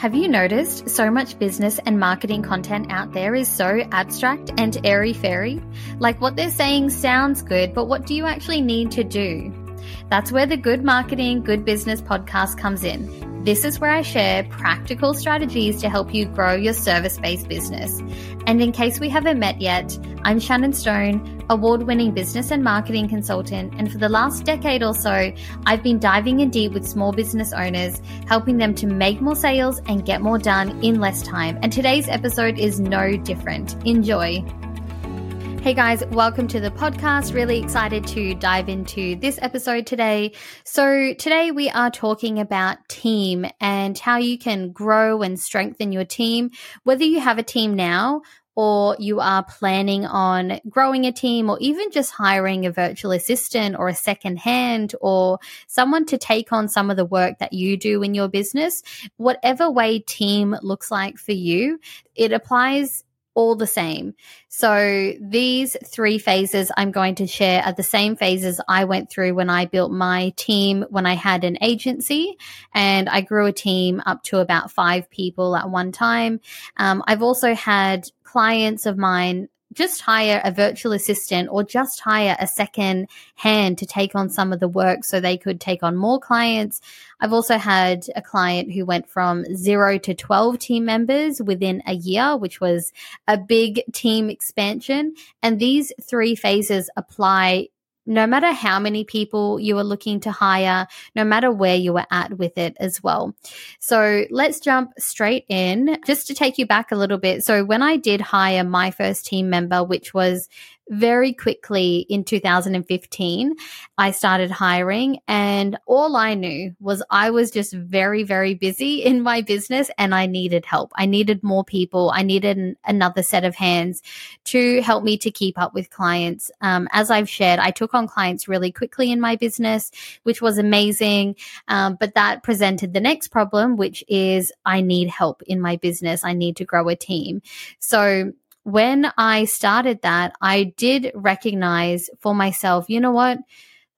Have you noticed so much business and marketing content out there is so abstract and airy fairy? Like what they're saying sounds good, but what do you actually need to do? That's where the Good Marketing, Good Business podcast comes in. This is where I share practical strategies to help you grow your service based business. And in case we haven't met yet, I'm Shannon Stone, award winning business and marketing consultant. And for the last decade or so, I've been diving in deep with small business owners, helping them to make more sales and get more done in less time. And today's episode is no different. Enjoy. Hey guys, welcome to the podcast. Really excited to dive into this episode today. So, today we are talking about team and how you can grow and strengthen your team, whether you have a team now or you are planning on growing a team or even just hiring a virtual assistant or a second hand or someone to take on some of the work that you do in your business, whatever way team looks like for you, it applies all the same. So these three phases I'm going to share are the same phases I went through when I built my team when I had an agency and I grew a team up to about five people at one time. Um, I've also had clients of mine just hire a virtual assistant or just hire a second hand to take on some of the work so they could take on more clients. I've also had a client who went from zero to 12 team members within a year, which was a big team expansion. And these three phases apply no matter how many people you are looking to hire, no matter where you are at with it as well. So let's jump straight in just to take you back a little bit. So when I did hire my first team member, which was very quickly in 2015, I started hiring, and all I knew was I was just very, very busy in my business and I needed help. I needed more people. I needed an, another set of hands to help me to keep up with clients. Um, as I've shared, I took on clients really quickly in my business, which was amazing. Um, but that presented the next problem, which is I need help in my business. I need to grow a team. So when I started that, I did recognize for myself, you know what?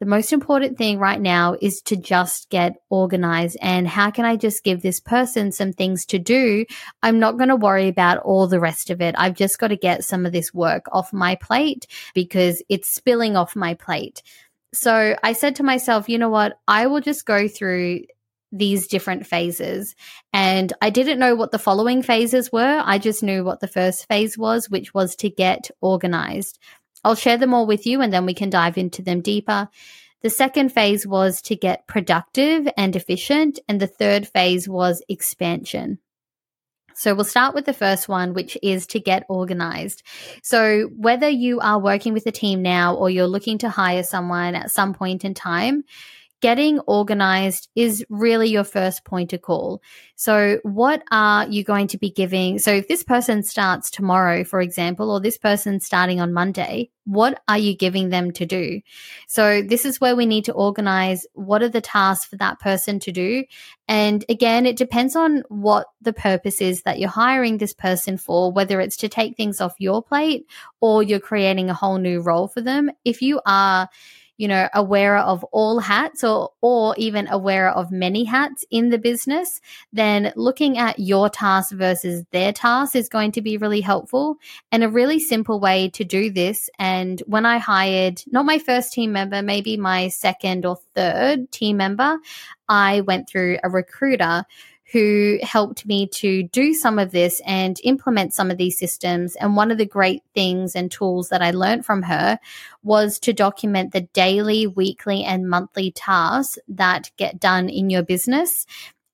The most important thing right now is to just get organized. And how can I just give this person some things to do? I'm not going to worry about all the rest of it. I've just got to get some of this work off my plate because it's spilling off my plate. So I said to myself, you know what? I will just go through these different phases. And I didn't know what the following phases were. I just knew what the first phase was, which was to get organized. I'll share them all with you and then we can dive into them deeper. The second phase was to get productive and efficient. And the third phase was expansion. So we'll start with the first one, which is to get organized. So whether you are working with a team now or you're looking to hire someone at some point in time, getting organized is really your first point of call. So, what are you going to be giving? So, if this person starts tomorrow, for example, or this person starting on Monday, what are you giving them to do? So, this is where we need to organize what are the tasks for that person to do. And again, it depends on what the purpose is that you're hiring this person for, whether it's to take things off your plate or you're creating a whole new role for them. If you are you know, aware of all hats or, or even aware of many hats in the business, then looking at your task versus their task is going to be really helpful. And a really simple way to do this. And when I hired not my first team member, maybe my second or third team member, I went through a recruiter who helped me to do some of this and implement some of these systems. And one of the great things and tools that I learned from her was to document the daily, weekly, and monthly tasks that get done in your business.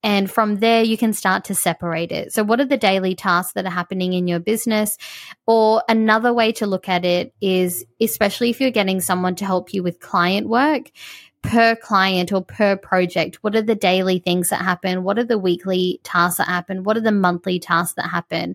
And from there, you can start to separate it. So, what are the daily tasks that are happening in your business? Or another way to look at it is, especially if you're getting someone to help you with client work, per client or per project? What are the daily things that happen? What are the weekly tasks that happen? What are the monthly tasks that happen?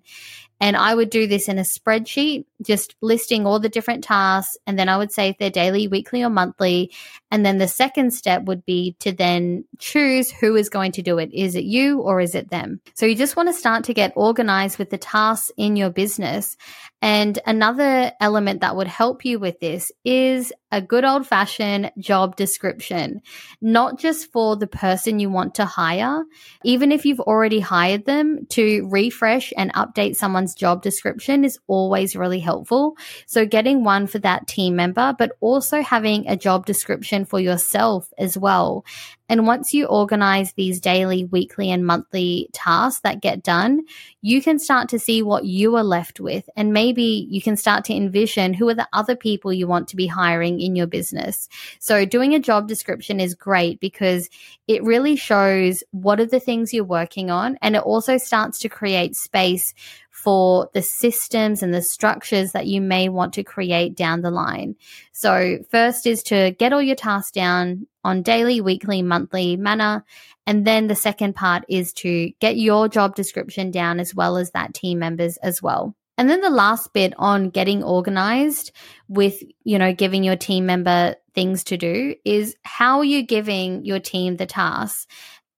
And I would do this in a spreadsheet, just listing all the different tasks. And then I would say if they're daily, weekly, or monthly. And then the second step would be to then choose who is going to do it. Is it you or is it them? So you just want to start to get organized with the tasks in your business. And another element that would help you with this is a good old fashioned job description, not just for the person you want to hire, even if you've already hired them to refresh and update someone's job description is always really helpful. So getting one for that team member, but also having a job description for yourself as well. And once you organize these daily, weekly, and monthly tasks that get done, you can start to see what you are left with. And maybe you can start to envision who are the other people you want to be hiring in your business. So doing a job description is great because it really shows what are the things you're working on. And it also starts to create space for the systems and the structures that you may want to create down the line. So, first is to get all your tasks down on daily, weekly, monthly manner. And then the second part is to get your job description down as well as that team members as well. And then the last bit on getting organized with, you know, giving your team member things to do is how are you giving your team the tasks?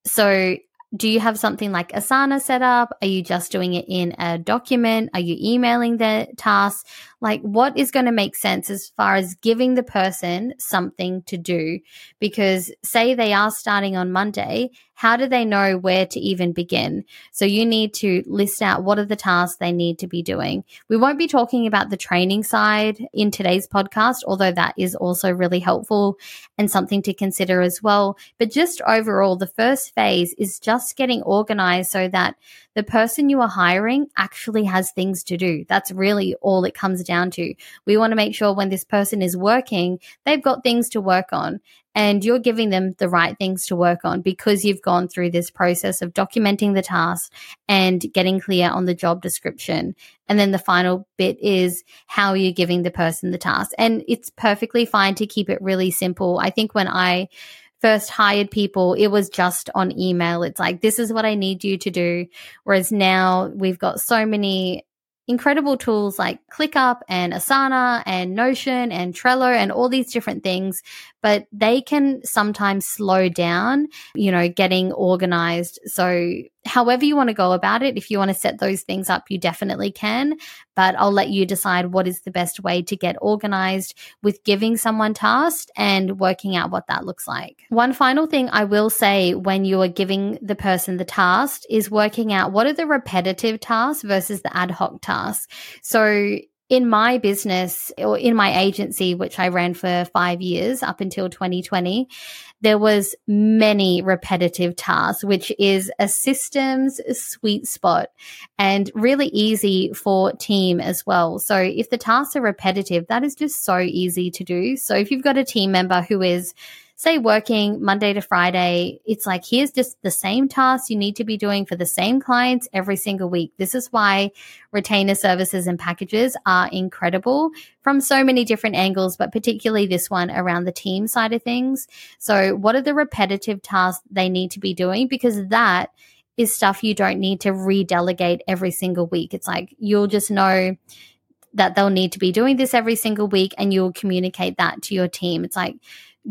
So do you have something like Asana set up? Are you just doing it in a document? Are you emailing the tasks? Like, what is going to make sense as far as giving the person something to do? Because, say they are starting on Monday, how do they know where to even begin? So you need to list out what are the tasks they need to be doing. We won't be talking about the training side in today's podcast, although that is also really helpful and something to consider as well. But just overall, the first phase is just getting organized so that the person you are hiring actually has things to do. That's really all it comes down to. We want to make sure when this person is working, they've got things to work on and you're giving them the right things to work on because you've gone through this process of documenting the task and getting clear on the job description. And then the final bit is how you're giving the person the task. And it's perfectly fine to keep it really simple. I think when I first hired people, it was just on email. It's like, this is what I need you to do. Whereas now we've got so many incredible tools like ClickUp and Asana and Notion and Trello and all these different things, but they can sometimes slow down, you know, getting organized. So, however you want to go about it, if you want to set those things up, you definitely can. But I'll let you decide what is the best way to get organized with giving someone tasks and working out what that looks like. One final thing I will say when you are giving the person the task is working out what are the repetitive tasks versus the ad hoc tasks. So, in my business or in my agency, which I ran for five years up until 2020, there was many repetitive tasks, which is a systems sweet spot and really easy for team as well. So if the tasks are repetitive, that is just so easy to do. So if you've got a team member who is say working Monday to Friday, it's like here's just the same tasks you need to be doing for the same clients every single week. This is why retainer services and packages are incredible from so many different angles, but particularly this one around the team side of things. So, what are the repetitive tasks they need to be doing? Because that is stuff you don't need to redelegate every single week. It's like you'll just know that they'll need to be doing this every single week and you'll communicate that to your team. It's like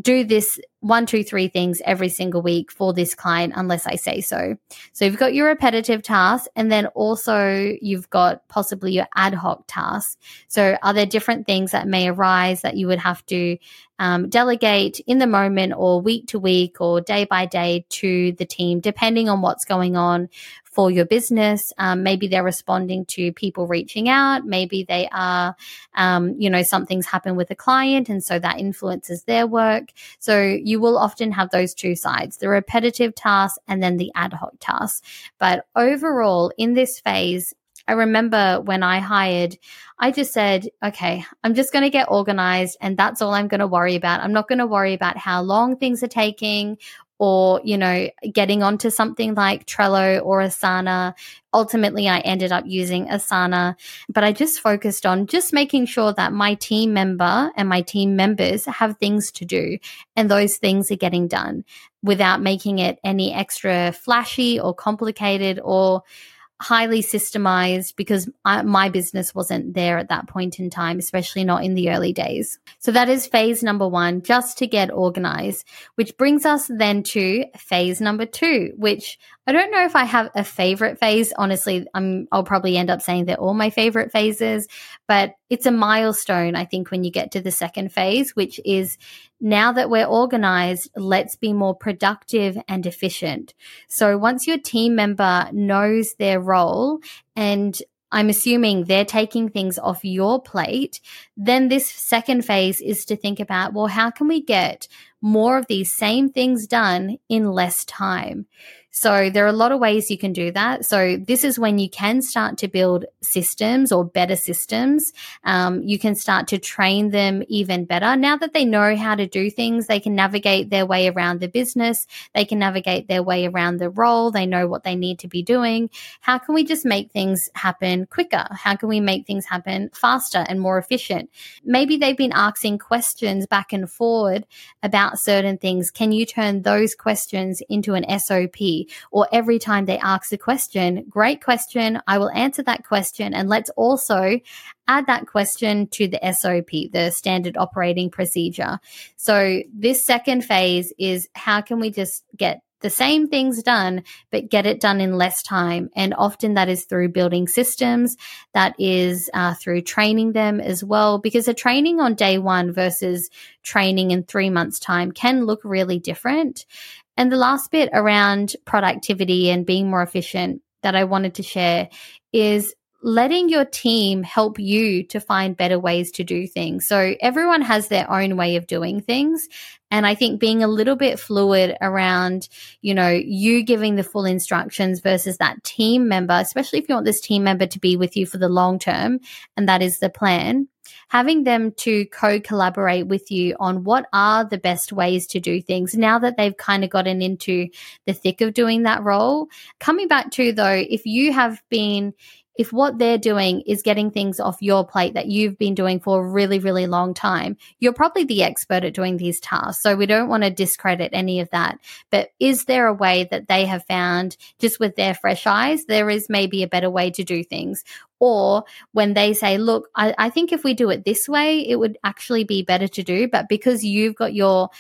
do this one, two, three things every single week for this client unless I say so. So you've got your repetitive tasks and then also you've got possibly your ad hoc tasks. So are there different things that may arise that you would have to um, delegate in the moment or week to week or day by day to the team, depending on what's going on for your business. Um, maybe they're responding to people reaching out. Maybe they are, um, you know, something's happened with a client and so that influences their work. So you will often have those two sides, the repetitive tasks and then the ad hoc tasks. But overall, in this phase, I remember when I hired, I just said, okay, I'm just going to get organized and that's all I'm going to worry about. I'm not going to worry about how long things are taking or, you know, getting onto something like Trello or Asana. Ultimately, I ended up using Asana, but I just focused on just making sure that my team member and my team members have things to do and those things are getting done without making it any extra flashy or complicated or highly systemized because I, my business wasn't there at that point in time, especially not in the early days. So that is phase number one, just to get organized, which brings us then to phase number two, which I don't know if I have a favorite phase. Honestly, I'm, I'll probably end up saying they're all my favorite phases, but it's a milestone, I think, when you get to the second phase, which is now that we're organized, let's be more productive and efficient. So once your team member knows their role and I'm assuming they're taking things off your plate, then this second phase is to think about, well, how can we get more of these same things done in less time? So there are a lot of ways you can do that. So this is when you can start to build systems or better systems. Um, you can start to train them even better. Now that they know how to do things, they can navigate their way around the business. They can navigate their way around the role. They know what they need to be doing. How can we just make things happen quicker? How can we make things happen faster and more efficient? Maybe they've been asking questions back and forward about certain things. Can you turn those questions into an SOP? Or every time they ask a question, great question. I will answer that question. And let's also add that question to the SOP, the standard operating procedure. So this second phase is how can we just get the same things done, but get it done in less time. And often that is through building systems, that is uh, through training them as well, because a training on day one versus training in three months' time can look really different. And the last bit around productivity and being more efficient that I wanted to share is letting your team help you to find better ways to do things. So everyone has their own way of doing things. And I think being a little bit fluid around, you know, you giving the full instructions versus that team member, especially if you want this team member to be with you for the long term, and that is the plan, having them to co collaborate with you on what are the best ways to do things now that they've kind of gotten into the thick of doing that role. Coming back to though, if you have been if what they're doing is getting things off your plate that you've been doing for a really, really long time, you're probably the expert at doing these tasks. So we don't want to discredit any of that. But is there a way that they have found just with their fresh eyes, there is maybe a better way to do things? Or when they say, look, I, I think if we do it this way, it would actually be better to do. But because you've got your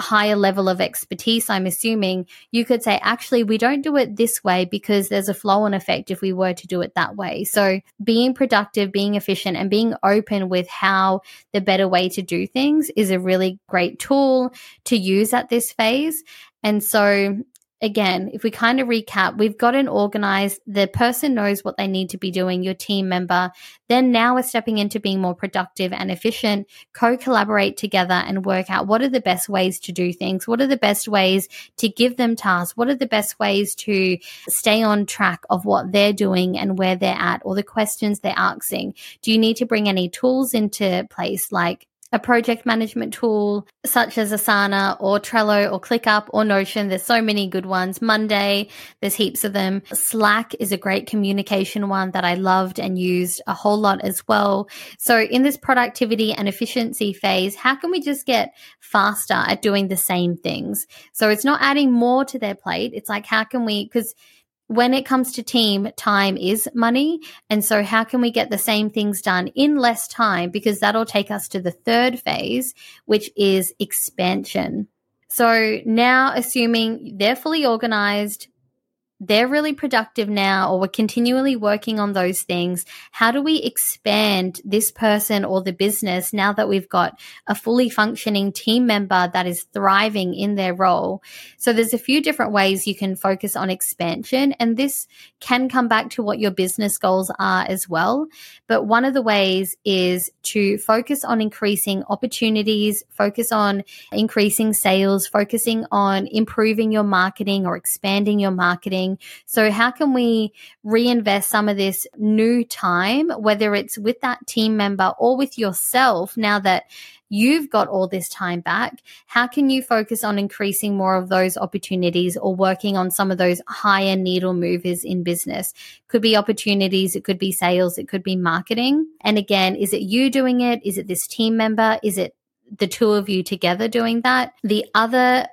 higher level of expertise, I'm assuming you could say, actually, we don't do it this way because there's a flow on effect if we were to do it that way. So being productive, being efficient, and being open with how the better way to do things is a really great tool to use at this phase. And so again, if we kind of recap, we've gotten organized. The person knows what they need to be doing, your team member. Then now we're stepping into being more productive and efficient, co collaborate together and work out what are the best ways to do things? What are the best ways to give them tasks? What are the best ways to stay on track of what they're doing and where they're at or the questions they're asking? Do you need to bring any tools into place like a project management tool such as Asana or Trello or ClickUp or Notion. There's so many good ones. Monday, there's heaps of them. Slack is a great communication one that I loved and used a whole lot as well. So in this productivity and efficiency phase, how can we just get faster at doing the same things? So it's not adding more to their plate. It's like, how can we, because when it comes to team, time is money. And so, how can we get the same things done in less time? Because that'll take us to the third phase, which is expansion. So, now assuming they're fully organized, they're really productive now or we're continually working on those things. How do we expand this person or the business now that we've got a fully functioning team member that is thriving in their role? So there's a few different ways you can focus on expansion and this can come back to what your business goals are as well. But one of the ways is to focus on increasing opportunities, focus on increasing sales, focusing on improving your marketing or expanding your marketing so, how can we reinvest some of this new time, whether it's with that team member or with yourself, now that you've got all this time back? How can you focus on increasing more of those opportunities or working on some of those higher needle movers in business? Could be opportunities, it could be sales, it could be marketing. And again, is it you doing it? Is it this team member? Is it the two of you together doing that? The other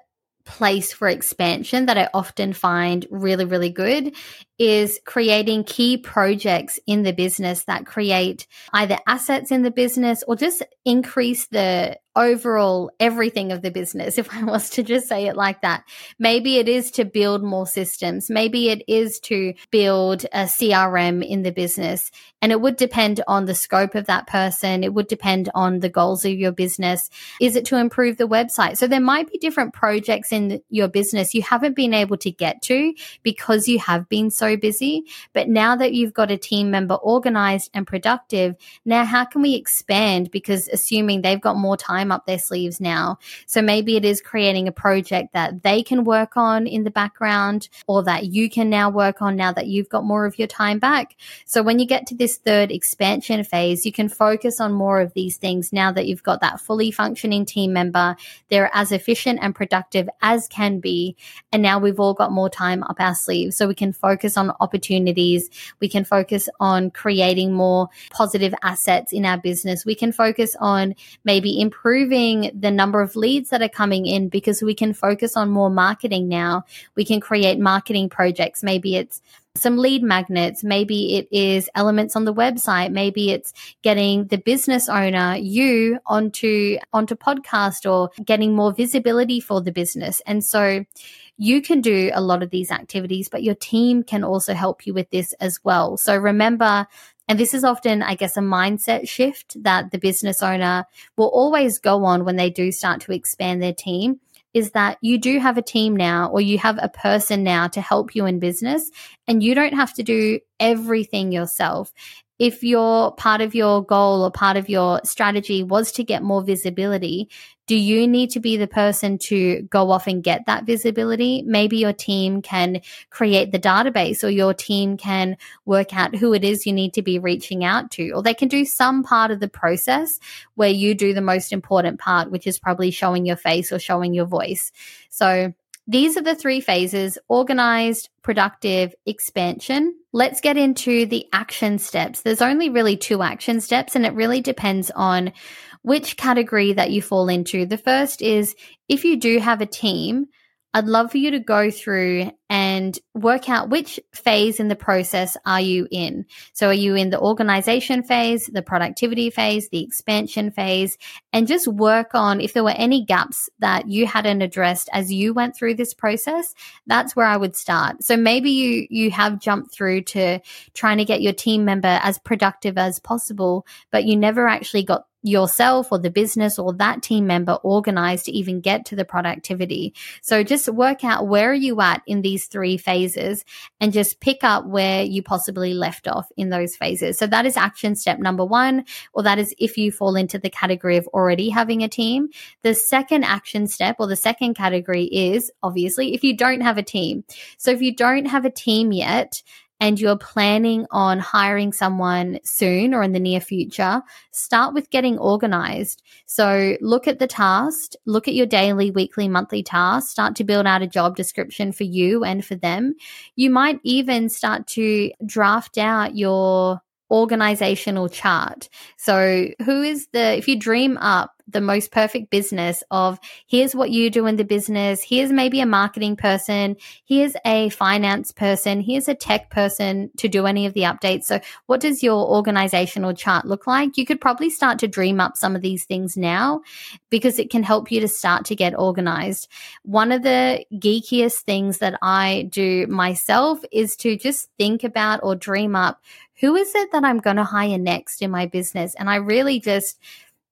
place for expansion that I often find really, really good is creating key projects in the business that create either assets in the business or just increase the overall everything of the business, if I was to just say it like that. Maybe it is to build more systems. Maybe it is to build a CRM in the business. And it would depend on the scope of that person. It would depend on the goals of your business. Is it to improve the website? So there might be different projects in your business you haven't been able to get to because you have been so busy. But now that you've got a team member organized and productive, now how can we expand? Because assuming they've got more time up their sleeves now. So maybe it is creating a project that they can work on in the background or that you can now work on now that you've got more of your time back. So when you get to this third expansion phase, you can focus on more of these things now that you've got that fully functioning team member. They're as efficient and productive as can be. And now we've all got more time up our sleeves. So we can focus on opportunities. We can focus on creating more positive assets in our business. We can focus on maybe improving the number of leads that are coming in because we can focus on more marketing now. We can create marketing projects. Maybe it's some lead magnets. Maybe it is elements on the website. Maybe it's getting the business owner, you onto, onto podcast or getting more visibility for the business. And so you can do a lot of these activities, but your team can also help you with this as well. So remember and this is often, I guess, a mindset shift that the business owner will always go on when they do start to expand their team is that you do have a team now or you have a person now to help you in business and you don't have to do everything yourself if your part of your goal or part of your strategy was to get more visibility, do you need to be the person to go off and get that visibility? Maybe your team can create the database or your team can work out who it is you need to be reaching out to, or they can do some part of the process where you do the most important part, which is probably showing your face or showing your voice. So these are the three phases organized, productive, expansion. Let's get into the action steps. There's only really two action steps, and it really depends on which category that you fall into. The first is if you do have a team, I'd love for you to go through and work out which phase in the process are you in. So are you in the organization phase, the productivity phase, the expansion phase, and just work on if there were any gaps that you hadn't addressed as you went through this process, that's where I would start. So maybe you you have jumped through to trying to get your team member as productive as possible, but you never actually got yourself or the business or that team member organized to even get to the productivity. So just work out where are you at in these three phases and just pick up where you possibly left off in those phases. So that is action step number one, or that is if you fall into the category of already having a team. The second action step or the second category is obviously if you don't have a team. So if you don't have a team yet, and you're planning on hiring someone soon or in the near future, start with getting organized. So look at the task, look at your daily, weekly, monthly tasks, start to build out a job description for you and for them. You might even start to draft out your organizational chart. So who is the, if you dream up the most perfect business of here's what you do in the business. Here's maybe a marketing person. Here's a finance person. Here's a tech person to do any of the updates. So what does your organizational chart look like? You could probably start to dream up some of these things now because it can help you to start to get organized. One of the geekiest things that I do myself is to just think about or dream up who is it that I'm going to hire next in my business? And I really just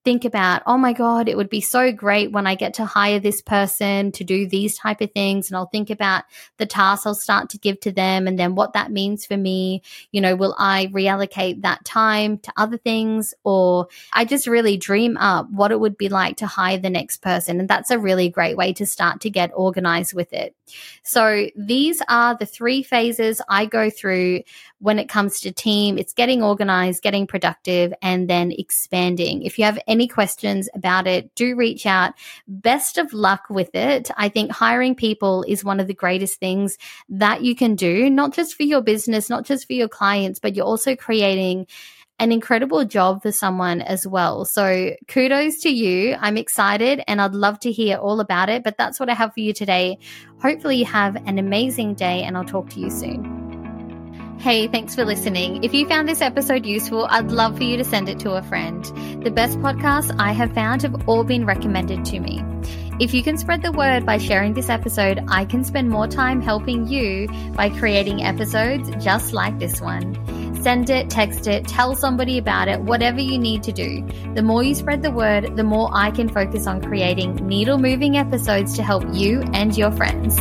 think about, oh my God, it would be so great when I get to hire this person to do these type of things. And I'll think about the tasks I'll start to give to them and then what that means for me. You know, will I reallocate that time to other things? Or I just really dream up what it would be like to hire the next person. And that's a really great way to start to get organized with it. So these are the three phases I go through when it comes to team. It's getting organized, getting productive, and then expanding. If you have any questions about it, do reach out. Best of luck with it. I think hiring people is one of the greatest things that you can do, not just for your business, not just for your clients, but you're also creating an incredible job for someone as well. So kudos to you. I'm excited and I'd love to hear all about it. But that's what I have for you today. Hopefully, you have an amazing day and I'll talk to you soon. Hey, thanks for listening. If you found this episode useful, I'd love for you to send it to a friend. The best podcasts I have found have all been recommended to me. If you can spread the word by sharing this episode, I can spend more time helping you by creating episodes just like this one. Send it, text it, tell somebody about it, whatever you need to do. The more you spread the word, the more I can focus on creating needle moving episodes to help you and your friends.